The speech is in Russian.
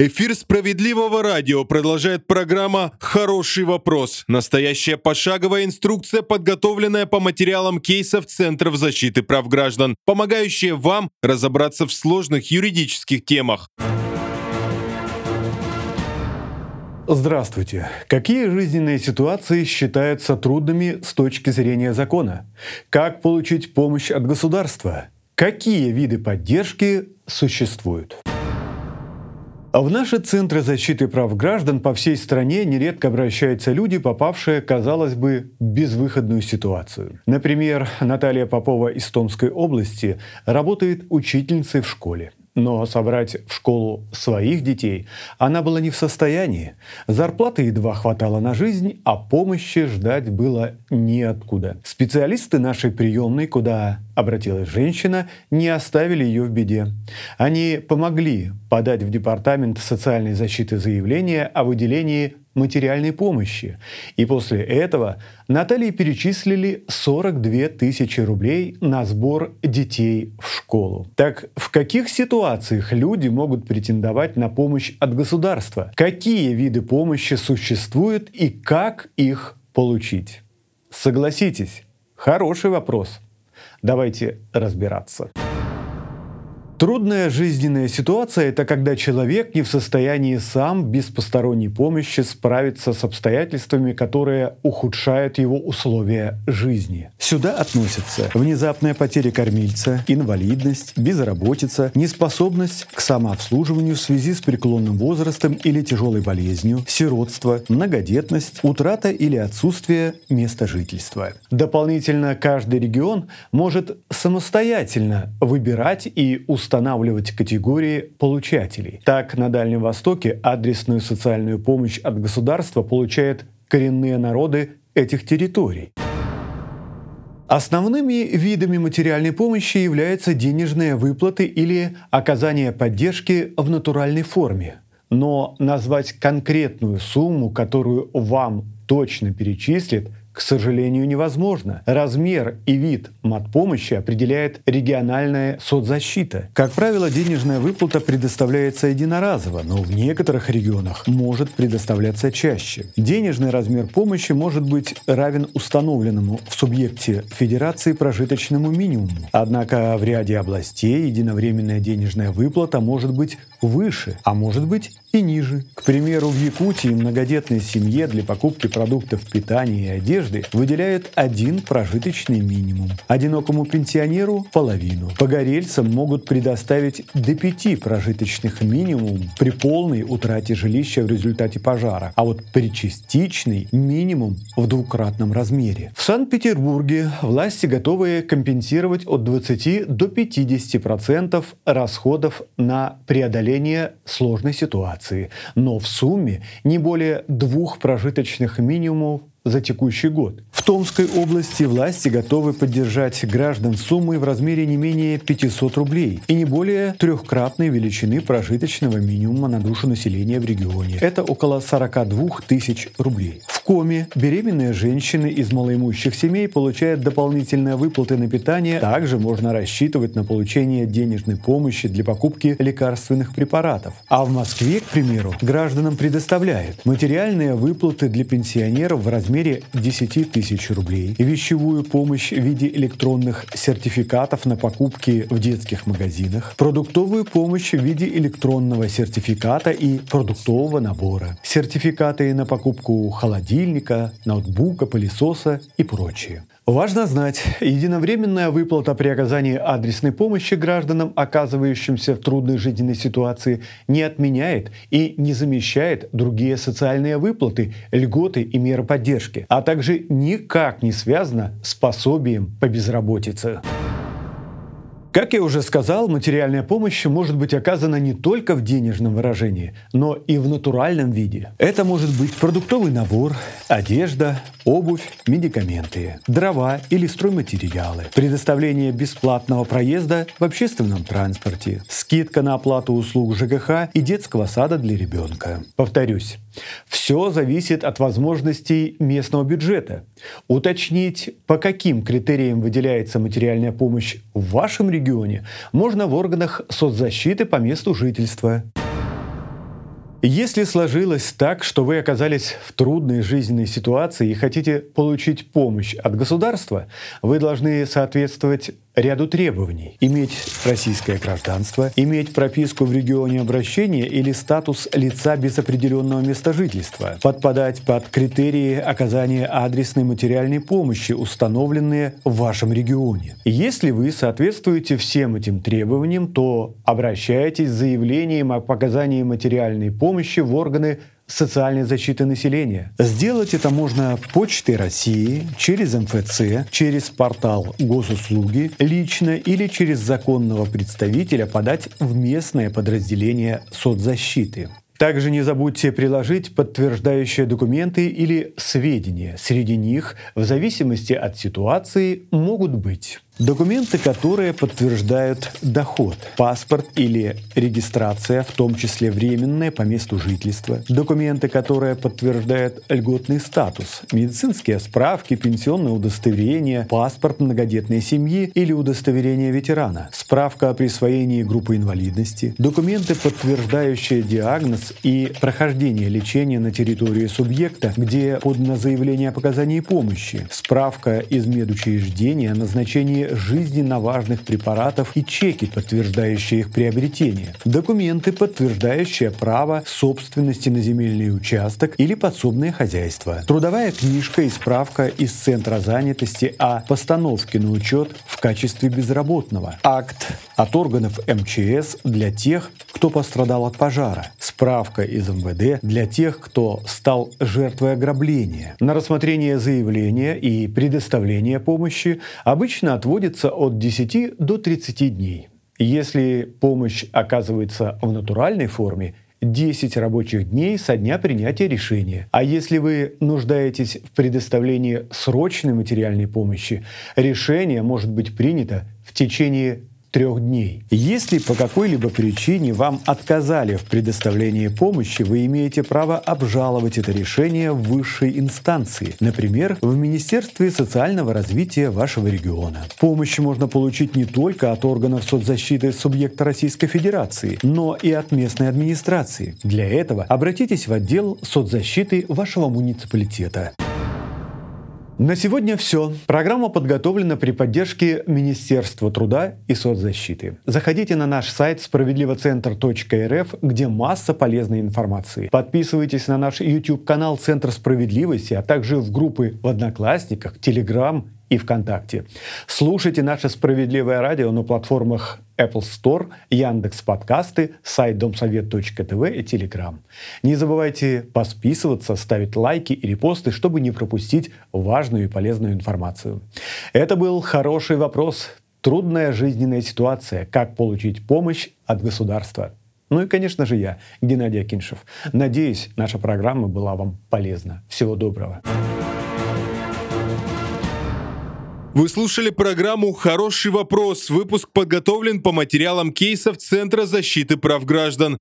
Эфир справедливого радио продолжает программа «Хороший вопрос». Настоящая пошаговая инструкция, подготовленная по материалам кейсов Центров защиты прав граждан, помогающая вам разобраться в сложных юридических темах. Здравствуйте. Какие жизненные ситуации считаются трудными с точки зрения закона? Как получить помощь от государства? Какие виды поддержки существуют? В наши центры защиты прав граждан по всей стране нередко обращаются люди, попавшие, казалось бы, в безвыходную ситуацию. Например, Наталья Попова из Томской области работает учительницей в школе. Но собрать в школу своих детей она была не в состоянии. Зарплаты едва хватало на жизнь, а помощи ждать было неоткуда. Специалисты нашей приемной, куда обратилась женщина, не оставили ее в беде. Они помогли подать в Департамент социальной защиты заявление о выделении материальной помощи. И после этого Наталье перечислили 42 тысячи рублей на сбор детей в школу. Так в каких ситуациях люди могут претендовать на помощь от государства? Какие виды помощи существуют и как их получить? Согласитесь, хороший вопрос – Давайте разбираться. Трудная жизненная ситуация – это когда человек не в состоянии сам, без посторонней помощи, справиться с обстоятельствами, которые ухудшают его условия жизни. Сюда относятся внезапная потеря кормильца, инвалидность, безработица, неспособность к самообслуживанию в связи с преклонным возрастом или тяжелой болезнью, сиротство, многодетность, утрата или отсутствие места жительства. Дополнительно каждый регион может самостоятельно выбирать и устанавливать устанавливать категории получателей. Так, на Дальнем Востоке адресную социальную помощь от государства получают коренные народы этих территорий. Основными видами материальной помощи являются денежные выплаты или оказание поддержки в натуральной форме. Но назвать конкретную сумму, которую вам точно перечислят, к сожалению, невозможно. Размер и вид матпомощи определяет региональная соцзащита. Как правило, денежная выплата предоставляется единоразово, но в некоторых регионах может предоставляться чаще. Денежный размер помощи может быть равен установленному в субъекте федерации прожиточному минимуму. Однако в ряде областей единовременная денежная выплата может быть выше, а может быть и ниже. К примеру, в Якутии многодетной семье для покупки продуктов питания и одежды выделяют один прожиточный минимум. Одинокому пенсионеру – половину. Погорельцам могут предоставить до пяти прожиточных минимум при полной утрате жилища в результате пожара, а вот при частичный – минимум в двукратном размере. В Санкт-Петербурге власти готовы компенсировать от 20 до 50% расходов на преодоление сложной ситуации но в сумме не более двух прожиточных минимумов за текущий год. В Томской области власти готовы поддержать граждан суммой в размере не менее 500 рублей и не более трехкратной величины прожиточного минимума на душу населения в регионе. Это около 42 тысяч рублей. В Коме беременные женщины из малоимущих семей получают дополнительные выплаты на питание. Также можно рассчитывать на получение денежной помощи для покупки лекарственных препаратов. А в Москве, к примеру, гражданам предоставляют материальные выплаты для пенсионеров в размере размере 10 тысяч рублей, вещевую помощь в виде электронных сертификатов на покупки в детских магазинах, продуктовую помощь в виде электронного сертификата и продуктового набора, сертификаты на покупку холодильника, ноутбука, пылесоса и прочее. Важно знать, единовременная выплата при оказании адресной помощи гражданам, оказывающимся в трудной жизненной ситуации, не отменяет и не замещает другие социальные выплаты, льготы и меры поддержки, а также никак не связана с пособием по безработице. Как я уже сказал, материальная помощь может быть оказана не только в денежном выражении, но и в натуральном виде. Это может быть продуктовый набор, одежда, обувь, медикаменты, дрова или стройматериалы, предоставление бесплатного проезда в общественном транспорте, скидка на оплату услуг ЖКХ и детского сада для ребенка. Повторюсь, все зависит от возможностей местного бюджета. Уточнить, по каким критериям выделяется материальная помощь в вашем регионе, можно в органах соцзащиты по месту жительства. Если сложилось так, что вы оказались в трудной жизненной ситуации и хотите получить помощь от государства, вы должны соответствовать ряду требований. Иметь российское гражданство, иметь прописку в регионе обращения или статус лица без определенного места жительства, подпадать под критерии оказания адресной материальной помощи, установленные в вашем регионе. Если вы соответствуете всем этим требованиям, то обращайтесь с заявлением о показании материальной помощи в органы социальной защиты населения. Сделать это можно почтой России, через МФЦ, через портал госуслуги, лично или через законного представителя подать в местное подразделение соцзащиты. Также не забудьте приложить подтверждающие документы или сведения. Среди них, в зависимости от ситуации, могут быть Документы, которые подтверждают доход, паспорт или регистрация, в том числе временная по месту жительства, документы, которые подтверждают льготный статус, медицинские справки, пенсионное удостоверение, паспорт многодетной семьи или удостоверение ветерана, справка о присвоении группы инвалидности, документы, подтверждающие диагноз и прохождение лечения на территории субъекта, где подано заявление о показании помощи, справка из медучреждения о назначении жизненно важных препаратов и чеки, подтверждающие их приобретение, документы, подтверждающие право собственности на земельный участок или подсобное хозяйство, трудовая книжка и справка из Центра занятости о постановке на учет в качестве безработного, акт от органов МЧС для тех, кто пострадал от пожара, справка из МВД для тех, кто стал жертвой ограбления. На рассмотрение заявления и предоставление помощи обычно отводится отводится от 10 до 30 дней. Если помощь оказывается в натуральной форме, 10 рабочих дней со дня принятия решения. А если вы нуждаетесь в предоставлении срочной материальной помощи, решение может быть принято в течение трех дней. Если по какой-либо причине вам отказали в предоставлении помощи, вы имеете право обжаловать это решение в высшей инстанции, например, в Министерстве социального развития вашего региона. Помощь можно получить не только от органов соцзащиты субъекта Российской Федерации, но и от местной администрации. Для этого обратитесь в отдел соцзащиты вашего муниципалитета. На сегодня все. Программа подготовлена при поддержке Министерства труда и соцзащиты. Заходите на наш сайт справедливоцентр.рф, где масса полезной информации. Подписывайтесь на наш YouTube-канал Центр справедливости, а также в группы в Одноклассниках, Telegram и ВКонтакте. Слушайте наше «Справедливое радио» на платформах Apple Store, Яндекс Подкасты, сайт домсовет.тв и Telegram. Не забывайте подписываться, ставить лайки и репосты, чтобы не пропустить важную и полезную информацию. Это был хороший вопрос. Трудная жизненная ситуация. Как получить помощь от государства? Ну и, конечно же, я, Геннадий Акиншев. Надеюсь, наша программа была вам полезна. Всего доброго. Вы слушали программу «Хороший вопрос». Выпуск подготовлен по материалам кейсов Центра защиты прав граждан.